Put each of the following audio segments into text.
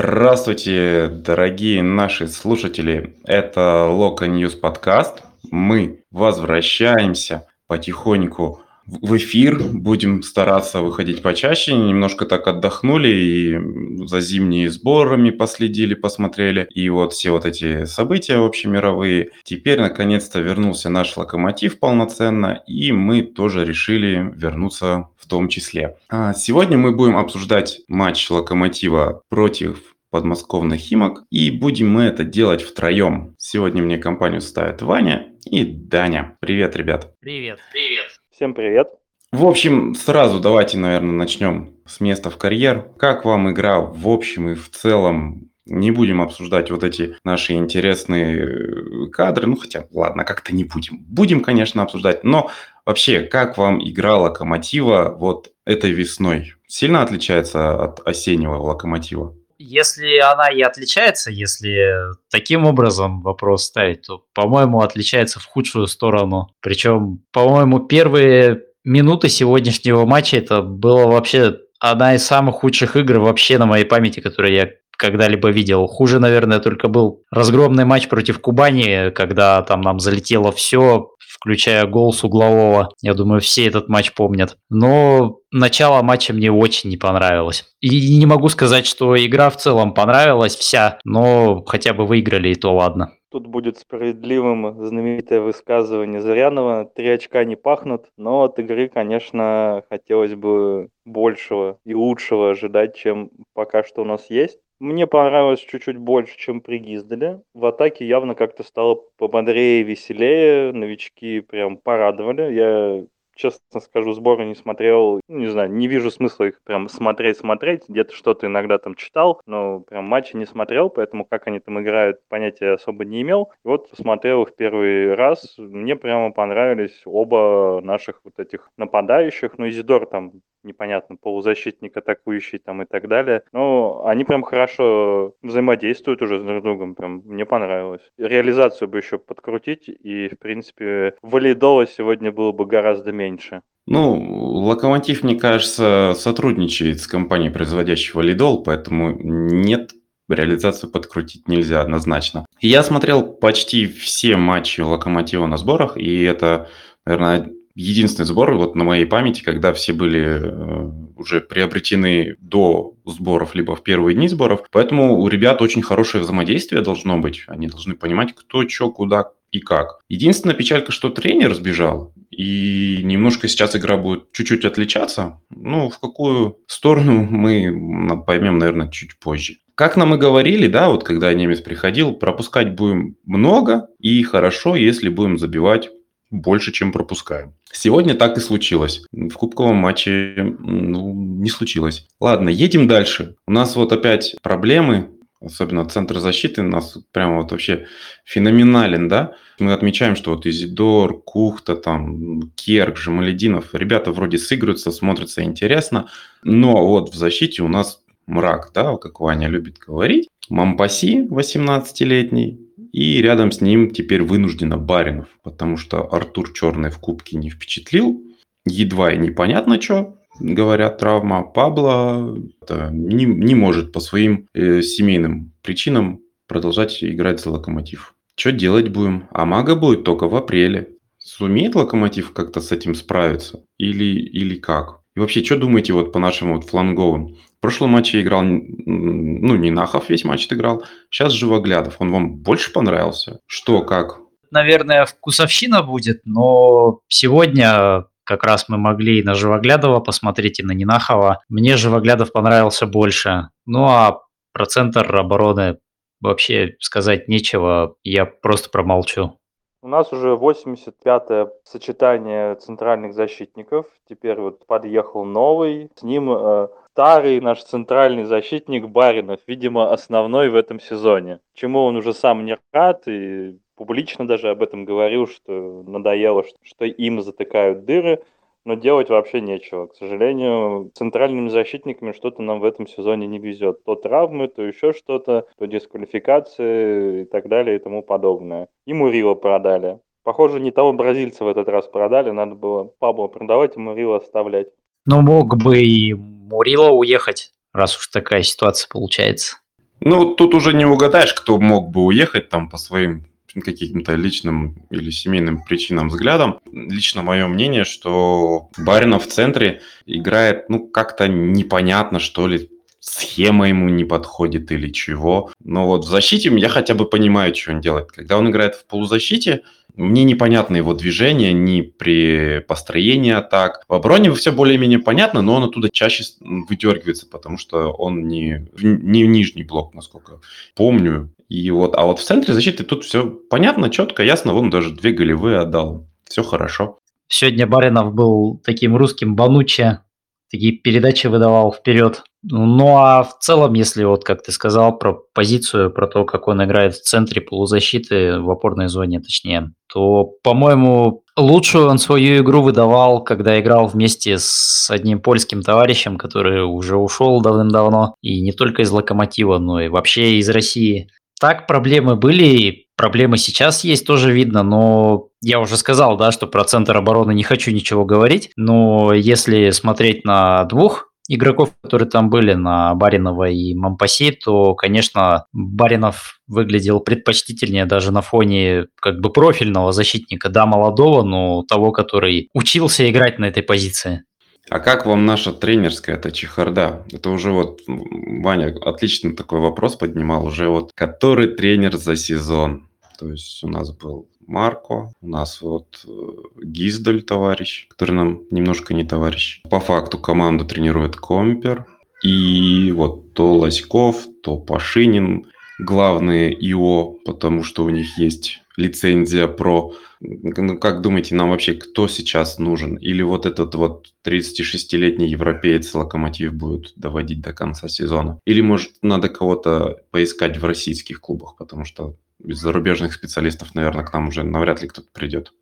Здравствуйте, дорогие наши слушатели. Это Loko News подкаст. Мы возвращаемся потихоньку в эфир. Будем стараться выходить почаще. Немножко так отдохнули и за зимними сборами последили, посмотрели. И вот все вот эти события общемировые. Теперь наконец-то вернулся наш Локомотив полноценно, и мы тоже решили вернуться в том числе. А сегодня мы будем обсуждать матч Локомотива против подмосковных Химок. И будем мы это делать втроем. Сегодня мне компанию ставят Ваня и Даня. Привет, ребят. Привет. Привет. Всем привет. В общем, сразу давайте, наверное, начнем с места в карьер. Как вам игра в общем и в целом? Не будем обсуждать вот эти наши интересные э, кадры. Ну, хотя, ладно, как-то не будем. Будем, конечно, обсуждать. Но вообще, как вам игра Локомотива вот этой весной? Сильно отличается от осеннего Локомотива? Если она и отличается, если таким образом вопрос ставить, то, по-моему, отличается в худшую сторону. Причем, по-моему, первые минуты сегодняшнего матча это было вообще одна из самых худших игр вообще на моей памяти, которые я когда-либо видел. Хуже, наверное, только был разгромный матч против Кубани, когда там нам залетело все, включая гол с углового. Я думаю, все этот матч помнят. Но начало матча мне очень не понравилось. И не могу сказать, что игра в целом понравилась вся, но хотя бы выиграли, и то ладно. Тут будет справедливым знаменитое высказывание Зарянова. Три очка не пахнут, но от игры, конечно, хотелось бы большего и лучшего ожидать, чем пока что у нас есть. Мне понравилось чуть-чуть больше, чем при Гизделе. В атаке явно как-то стало пободрее веселее. Новички прям порадовали. Я честно скажу, сборы не смотрел, не знаю, не вижу смысла их прям смотреть-смотреть, где-то что-то иногда там читал, но прям матчи не смотрел, поэтому как они там играют, понятия особо не имел. И вот посмотрел их первый раз, мне прямо понравились оба наших вот этих нападающих, ну, Изидор там непонятно, полузащитник, атакующий там и так далее. Но они прям хорошо взаимодействуют уже друг с другом, прям мне понравилось. Реализацию бы еще подкрутить, и, в принципе, валидола сегодня было бы гораздо меньше. Ну, Локомотив, мне кажется, сотрудничает с компанией, производящей валидол, поэтому нет реализацию подкрутить нельзя однозначно. Я смотрел почти все матчи Локомотива на сборах, и это, наверное, единственный сбор вот на моей памяти, когда все были э, уже приобретены до сборов, либо в первые дни сборов. Поэтому у ребят очень хорошее взаимодействие должно быть. Они должны понимать, кто, что, куда и как. Единственная печалька, что тренер сбежал, и немножко сейчас игра будет чуть-чуть отличаться. Ну, в какую сторону мы поймем, наверное, чуть позже. Как нам и говорили, да, вот когда немец приходил, пропускать будем много и хорошо, если будем забивать больше, чем пропускаем. Сегодня так и случилось. В кубковом матче ну, не случилось. Ладно, едем дальше. У нас вот опять проблемы, особенно центр защиты у нас прямо вот вообще феноменален, да? Мы отмечаем, что вот Изидор, Кухта, там, Керк, Жамалединов, ребята вроде сыграются, смотрятся интересно, но вот в защите у нас мрак, да, как Ваня любит говорить. Мампаси, 18-летний, и рядом с ним теперь вынужденно Баринов, потому что Артур Черный в Кубке не впечатлил. Едва и непонятно, что говорят, травма. Пабло не, не может по своим э, семейным причинам продолжать играть за Локомотив. Что делать будем? А Мага будет только в апреле. Сумеет Локомотив как-то с этим справиться? Или, или как? И вообще, что думаете вот по нашим вот фланговым? В прошлом матче играл, ну, Нинахов весь матч играл. Сейчас Живоглядов. Он вам больше понравился? Что, как? Наверное, вкусовщина будет, но сегодня как раз мы могли и на Живоглядова посмотреть, и на Нинахова. Мне Живоглядов понравился больше. Ну, а про центр обороны вообще сказать нечего, я просто промолчу. У нас уже 85-е сочетание центральных защитников. Теперь вот подъехал новый. С ним э, старый наш центральный защитник Баринов, видимо, основной в этом сезоне. Чему он уже сам не рад и публично даже об этом говорил, что надоело, что им затыкают дыры, но делать вообще нечего. К сожалению, центральными защитниками что-то нам в этом сезоне не везет. То травмы, то еще что-то, то дисквалификации и так далее и тому подобное. И Мурила продали. Похоже, не того бразильца в этот раз продали, надо было Пабло продавать и Мурила оставлять. Ну, мог бы и Мурило уехать, раз уж такая ситуация получается. Ну, тут уже не угадаешь, кто мог бы уехать там по своим каким-то личным или семейным причинам, взглядам. Лично мое мнение, что Баринов в центре играет, ну, как-то непонятно, что ли, схема ему не подходит или чего. Но вот в защите я хотя бы понимаю, что он делает. Когда он играет в полузащите, мне непонятно его движение ни при построении атак. В обороне все более-менее понятно, но он оттуда чаще выдергивается, потому что он не, не нижний блок, насколько помню. И вот, а вот в центре защиты тут все понятно, четко, ясно. Вон даже две голевые отдал. Все хорошо. Сегодня Баринов был таким русским Бануче, такие передачи выдавал вперед. Ну а в целом, если вот как ты сказал про позицию, про то, как он играет в центре полузащиты, в опорной зоне точнее, то, по-моему, лучшую он свою игру выдавал, когда играл вместе с одним польским товарищем, который уже ушел давным-давно, и не только из «Локомотива», но и вообще из России. Так проблемы были, проблемы сейчас есть, тоже видно, но я уже сказал, да, что про центр обороны не хочу ничего говорить, но если смотреть на двух игроков, которые там были, на Баринова и Мампаси, то, конечно, Баринов выглядел предпочтительнее даже на фоне как бы профильного защитника, да, молодого, но того, который учился играть на этой позиции. А как вам наша тренерская, это чехарда? Это уже вот Ваня отлично такой вопрос поднимал, уже вот который тренер за сезон? То есть у нас был Марко, у нас вот э, Гиздаль товарищ, который нам немножко не товарищ. По факту команду тренирует Компер. И вот то Лоськов, то Пашинин, главные ИО, потому что у них есть лицензия про... Ну, как думаете, нам вообще кто сейчас нужен? Или вот этот вот 36-летний европеец Локомотив будет доводить до конца сезона? Или, может, надо кого-то поискать в российских клубах, потому что из зарубежных специалистов, наверное, к нам уже навряд ли кто-то придет.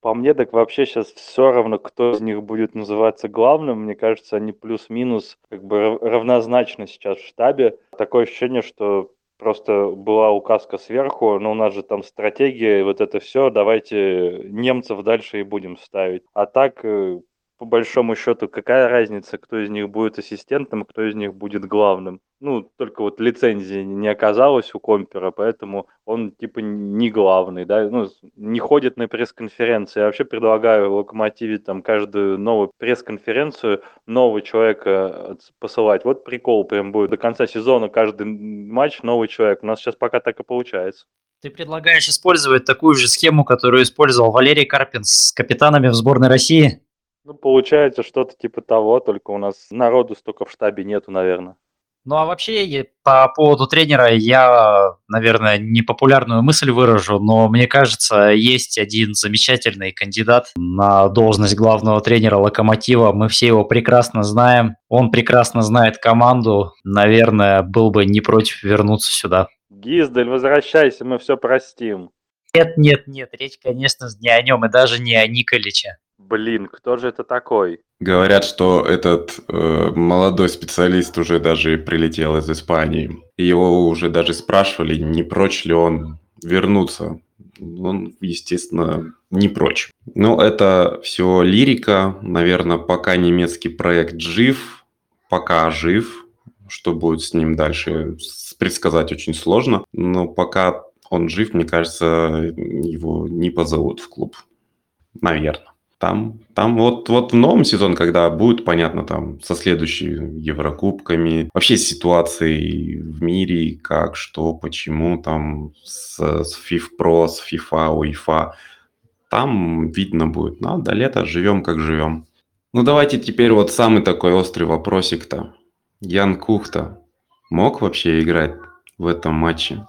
По мне, так вообще сейчас все равно, кто из них будет называться главным. Мне кажется, они плюс-минус как бы равнозначно сейчас в штабе. Такое ощущение, что просто была указка сверху, но у нас же там стратегия, и вот это все, давайте немцев дальше и будем ставить. А так, э, по большому счету, какая разница, кто из них будет ассистентом, кто из них будет главным. Ну, только вот лицензии не оказалось у Компера, поэтому он типа не главный, да, ну, не ходит на пресс-конференции. Я вообще предлагаю в Локомотиве там каждую новую пресс-конференцию нового человека посылать. Вот прикол прям будет. До конца сезона каждый матч новый человек. У нас сейчас пока так и получается. Ты предлагаешь использовать такую же схему, которую использовал Валерий Карпин с капитанами в сборной России? Ну, получается что-то типа того, только у нас народу столько в штабе нету, наверное. Ну а вообще по поводу тренера я, наверное, непопулярную мысль выражу, но мне кажется, есть один замечательный кандидат на должность главного тренера Локомотива. Мы все его прекрасно знаем. Он прекрасно знает команду. Наверное, был бы не против вернуться сюда. Гиздель, возвращайся, мы все простим. Нет, нет, нет, речь, конечно, не о нем и даже не о Николиче. Блин, кто же это такой? Говорят, что этот э, молодой специалист уже даже прилетел из Испании. Его уже даже спрашивали, не прочь ли он вернуться. Он, естественно, не прочь. Но это все лирика. Наверное, пока немецкий проект жив, пока жив. Что будет с ним дальше, предсказать очень сложно. Но пока он жив, мне кажется, его не позовут в клуб. Наверное. Там, там вот, вот в новом сезоне, когда будет понятно там со следующими Еврокубками, вообще ситуацией в мире, как, что, почему там с, с FIFPro, с FIFA, UEFA, там видно будет. Ну, а до лета живем, как живем. Ну, давайте теперь вот самый такой острый вопросик-то. Ян Кухта мог вообще играть в этом матче?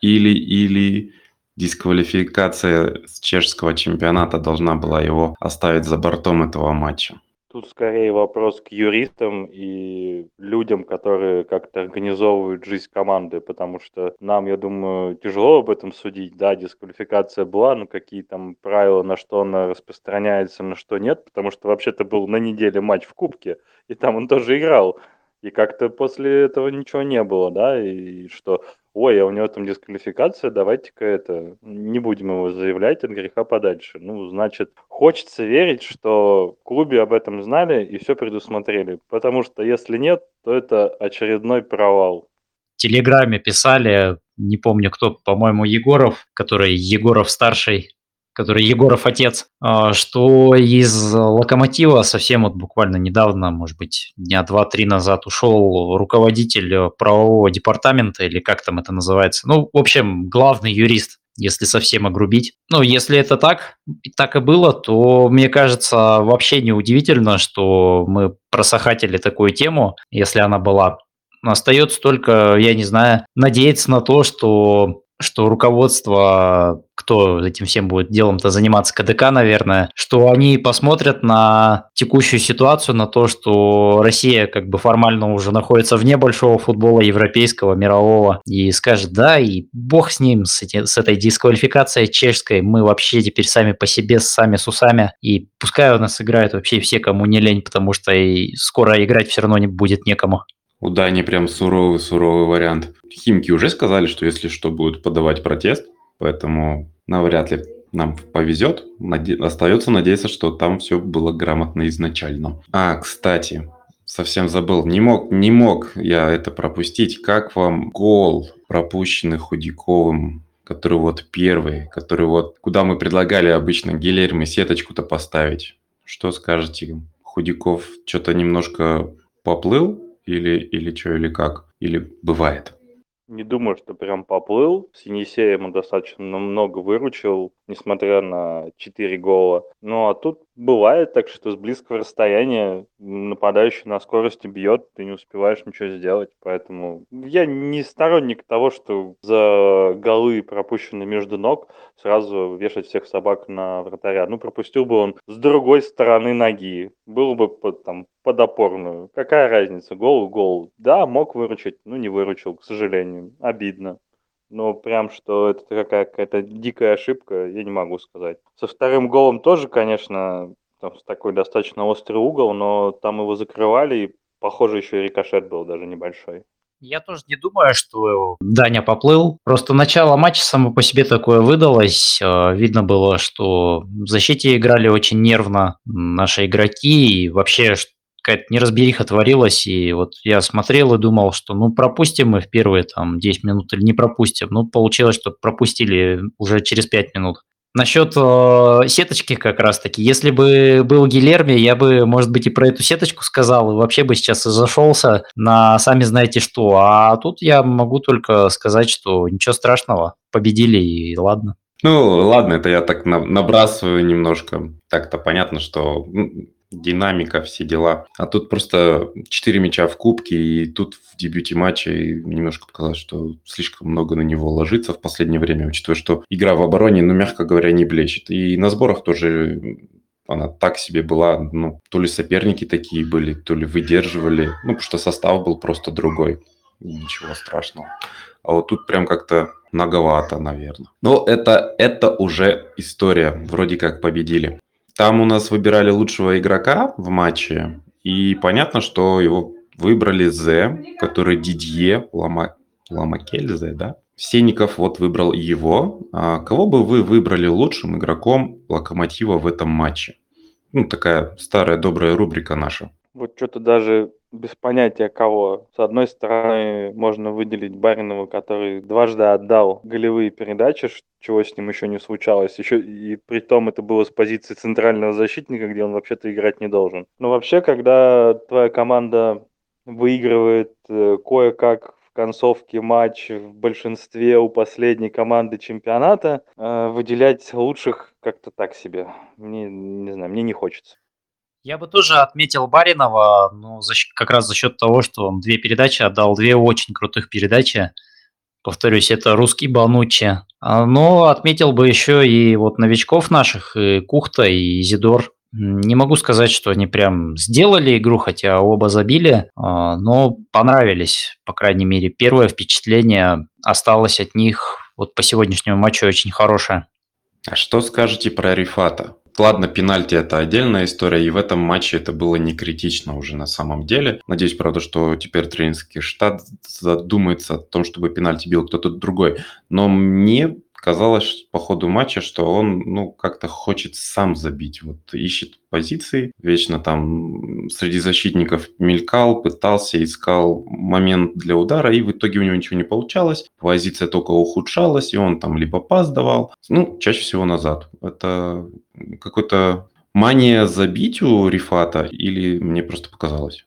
Или, или дисквалификация с чешского чемпионата должна была его оставить за бортом этого матча. Тут скорее вопрос к юристам и людям, которые как-то организовывают жизнь команды, потому что нам, я думаю, тяжело об этом судить. Да, дисквалификация была, но какие там правила, на что она распространяется, на что нет, потому что вообще-то был на неделе матч в Кубке, и там он тоже играл. И как-то после этого ничего не было, да, и что ой, а у него там дисквалификация, давайте-ка это, не будем его заявлять от греха подальше. Ну, значит, хочется верить, что в клубе об этом знали и все предусмотрели, потому что если нет, то это очередной провал. Телеграме писали, не помню кто, по-моему, Егоров, который Егоров старший, который Егоров отец, а, что из Локомотива совсем вот буквально недавно, может быть, дня два-три назад ушел руководитель правового департамента, или как там это называется. Ну, в общем, главный юрист если совсем огрубить. Ну, если это так, так и было, то, мне кажется, вообще не удивительно, что мы просохатили такую тему, если она была. Остается только, я не знаю, надеяться на то, что что руководство, кто этим всем будет делом-то заниматься, КДК, наверное, что они посмотрят на текущую ситуацию, на то, что Россия как бы формально уже находится вне большого футбола европейского, мирового, и скажет, да, и бог с ним, с, эти, с этой дисквалификацией чешской, мы вообще теперь сами по себе, сами с усами, и пускай у нас играют вообще все, кому не лень, потому что и скоро играть все равно не будет некому. У Дани прям суровый-суровый вариант. Химки уже сказали, что если что, будут подавать протест, поэтому навряд ли нам повезет. Наде... Остается надеяться, что там все было грамотно изначально. А, кстати, совсем забыл. Не мог, не мог я это пропустить. Как вам гол, пропущенный Худяковым, который вот первый, который вот, куда мы предлагали обычно Гилерме сеточку-то поставить? Что скажете? Худяков что-то немножко поплыл или, или что, или как? Или бывает? Не думаю, что прям поплыл. С Енисеем достаточно много выручил, несмотря на 4 гола. Ну а тут бывает так, что с близкого расстояния нападающий на скорости бьет, ты не успеваешь ничего сделать. Поэтому я не сторонник того, что за голы, пропущенные между ног, сразу вешать всех собак на вратаря. Ну, пропустил бы он с другой стороны ноги. Был бы под, там, под опорную. Какая разница? Гол гол. Да, мог выручить, ну не выручил, к сожалению. Обидно. Но прям, что это какая- какая-то дикая ошибка, я не могу сказать. Со вторым голом тоже, конечно, там такой достаточно острый угол, но там его закрывали, и, похоже, еще и рикошет был даже небольшой. Я тоже не думаю, что Даня поплыл. Просто начало матча само по себе такое выдалось. Э, видно было, что в защите играли очень нервно наши игроки. И вообще какая-то неразбериха творилась, и вот я смотрел и думал, что ну пропустим мы в первые там 10 минут или не пропустим. Ну, получилось, что пропустили уже через 5 минут. Насчет э, сеточки как раз-таки. Если бы был Гилерми, я бы, может быть, и про эту сеточку сказал, и вообще бы сейчас и зашелся на сами знаете что. А тут я могу только сказать, что ничего страшного, победили и ладно. Ну, ладно, это я так набрасываю немножко. Так-то понятно, что динамика, все дела. А тут просто 4 мяча в кубке, и тут в дебюте матча немножко показалось, что слишком много на него ложится в последнее время, учитывая, что игра в обороне, ну, мягко говоря, не блещет. И на сборах тоже она так себе была, ну, то ли соперники такие были, то ли выдерживали, ну, потому что состав был просто другой. Ничего страшного. А вот тут прям как-то многовато, наверное. Но это, это уже история. Вроде как победили. Там у нас выбирали лучшего игрока в матче, и понятно, что его выбрали Зе, который Дидье Лама... Ламакельзе, да? Сенников вот выбрал его. А кого бы вы выбрали лучшим игроком Локомотива в этом матче? Ну, такая старая добрая рубрика наша. Вот что-то даже без понятия кого. С одной стороны, можно выделить Баринова, который дважды отдал голевые передачи, чего с ним еще не случалось. Еще и при том это было с позиции центрального защитника, где он вообще-то играть не должен. Но вообще, когда твоя команда выигрывает э, кое-как в концовке матча в большинстве у последней команды чемпионата, э, выделять лучших как-то так себе. Мне, не знаю, мне не хочется. Я бы тоже отметил Баринова, ну, за, как раз за счет того, что он две передачи отдал, две очень крутых передачи. Повторюсь, это русский Банучи. А, но отметил бы еще и вот новичков наших, и Кухта, и Зидор. Не могу сказать, что они прям сделали игру, хотя оба забили, а, но понравились, по крайней мере. Первое впечатление осталось от них вот по сегодняшнему матчу очень хорошее. А что скажете про Рифата? Ладно, пенальти это отдельная история, и в этом матче это было не критично уже на самом деле. Надеюсь, правда, что теперь тренерский штат задумается о том, чтобы пенальти бил кто-то другой. Но мне казалось по ходу матча, что он, ну, как-то хочет сам забить. Вот ищет позиции, вечно там среди защитников мелькал, пытался, искал момент для удара, и в итоге у него ничего не получалось. Позиция только ухудшалась, и он там либо пас давал, ну, чаще всего назад. Это какой-то мания забить у Рифата или мне просто показалось?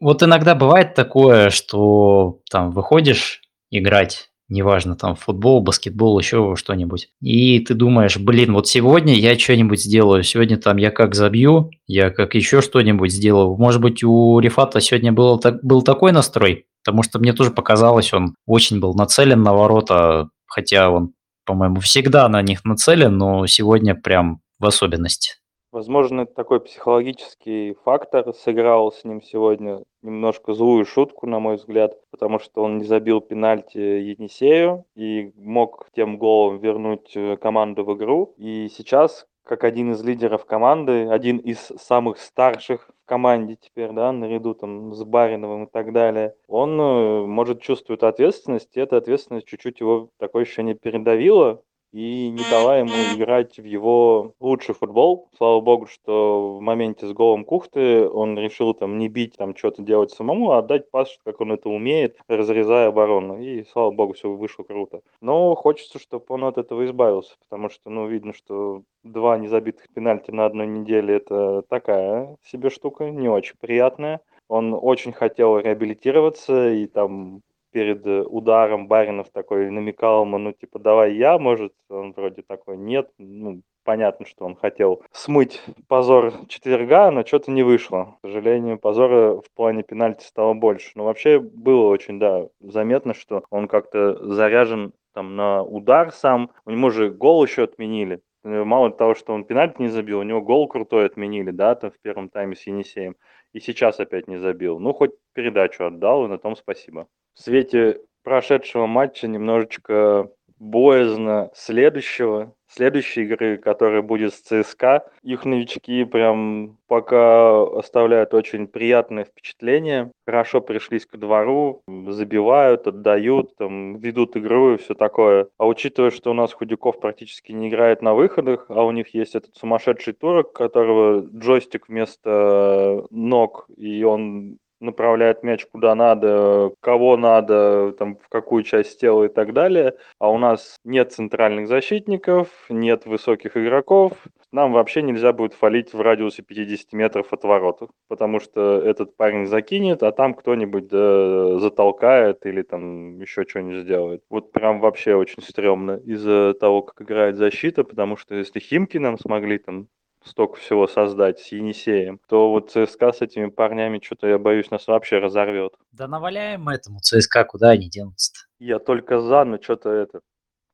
Вот иногда бывает такое, что там выходишь играть, неважно, там футбол, баскетбол, еще что-нибудь, и ты думаешь, блин, вот сегодня я что-нибудь сделаю, сегодня там я как забью, я как еще что-нибудь сделаю. Может быть, у Рифата сегодня был, так, был такой настрой, потому что мне тоже показалось, он очень был нацелен на ворота, хотя он, по-моему, всегда на них нацелен, но сегодня прям в особенности. Возможно, такой психологический фактор сыграл с ним сегодня немножко злую шутку, на мой взгляд, потому что он не забил пенальти Енисею и мог тем голом вернуть э, команду в игру. И сейчас, как один из лидеров команды, один из самых старших в команде теперь, да, наряду там с Бариновым и так далее, он э, может чувствует ответственность, и эта ответственность чуть-чуть его такое ощущение передавила, и не дала ему играть в его лучший футбол. Слава богу, что в моменте с голом Кухты он решил там не бить, там что-то делать самому, а отдать пас, как он это умеет, разрезая оборону. И слава богу, все вышло круто. Но хочется, чтобы он от этого избавился, потому что, ну, видно, что два незабитых пенальти на одной неделе это такая себе штука, не очень приятная. Он очень хотел реабилитироваться и там перед э, ударом Баринов такой намекал ему, ну, типа, давай я, может, он вроде такой, нет, ну, понятно, что он хотел смыть позор четверга, но что-то не вышло. К сожалению, позора в плане пенальти стало больше. Но вообще было очень, да, заметно, что он как-то заряжен там на удар сам. У него же гол еще отменили. Мало того, что он пенальти не забил, у него гол крутой отменили, да, там в первом тайме с Енисеем. И сейчас опять не забил. Ну, хоть передачу отдал, и на том спасибо в свете прошедшего матча немножечко боязно следующего, следующей игры, которая будет с ЦСКА. Их новички прям пока оставляют очень приятное впечатление. Хорошо пришлись к двору, забивают, отдают, там, ведут игру и все такое. А учитывая, что у нас Худяков практически не играет на выходах, а у них есть этот сумасшедший турок, которого джойстик вместо ног, и он направляет мяч куда надо, кого надо, там, в какую часть тела и так далее. А у нас нет центральных защитников, нет высоких игроков. Нам вообще нельзя будет фалить в радиусе 50 метров от ворот, потому что этот парень закинет, а там кто-нибудь да, затолкает или там еще что-нибудь сделает. Вот прям вообще очень стрёмно из-за того, как играет защита, потому что если Химки нам смогли там столько всего создать с Енисеем, то вот ЦСКА с этими парнями что-то, я боюсь, нас вообще разорвет. Да наваляем этому ЦСКА, куда они денутся Я только за, но что-то это,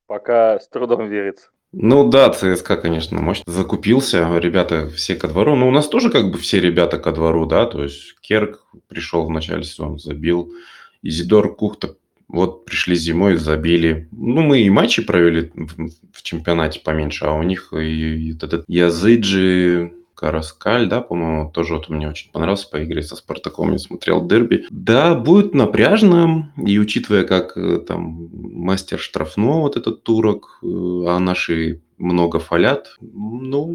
пока с трудом верится. Ну да, ЦСКА, конечно, мощно закупился. Ребята все ко двору. Ну, у нас тоже как бы все ребята ко двору, да. То есть Керк пришел в начале сезона, забил. Изидор Кухта вот пришли зимой, забили. Ну, мы и матчи провели в, чемпионате поменьше, а у них и, и этот Языджи, Караскаль, да, по-моему, тоже вот мне очень понравился по игре со Спартаком, я смотрел дерби. Да, будет напряжно, и учитывая, как э, там мастер штрафного вот этот турок, э, а наши много фалят, ну,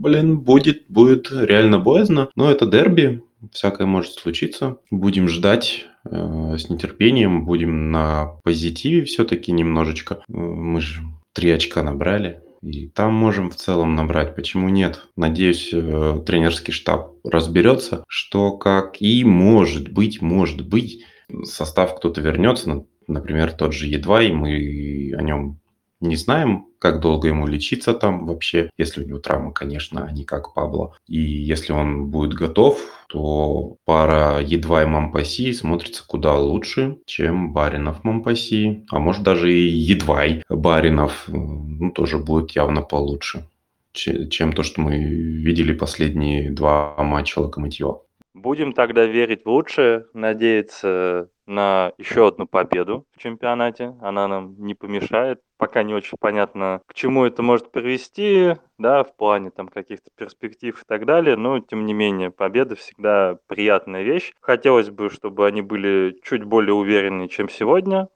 блин, будет, будет реально боязно. Но это дерби, всякое может случиться. Будем ждать с нетерпением, будем на позитиве все-таки немножечко. Э, мы же три очка набрали. И там можем в целом набрать. Почему нет? Надеюсь, э, тренерский штаб разберется, что как. И может быть, может быть, состав кто-то вернется, например, тот же едва, и мы о нем не знаем, как долго ему лечиться там вообще, если у него травма, конечно, а не как Пабло. И если он будет готов, то пара едва и Мампаси смотрится куда лучше, чем Баринов Мампаси. А может даже и Едвай Баринов ну, тоже будет явно получше, чем то, что мы видели последние два матча Локомотива. Будем тогда верить в лучшее, надеяться на еще одну победу в чемпионате. Она нам не помешает. Пока не очень понятно, к чему это может привести, да, в плане там каких-то перспектив и так далее. Но, тем не менее, победа всегда приятная вещь. Хотелось бы, чтобы они были чуть более уверены, чем сегодня.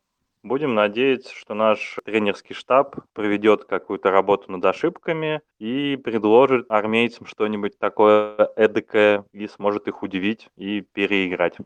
Будем надеяться, что наш тренерский штаб проведет какую-то работу над ошибками и предложит армейцам что-нибудь такое эдакое и сможет их удивить и переиграть.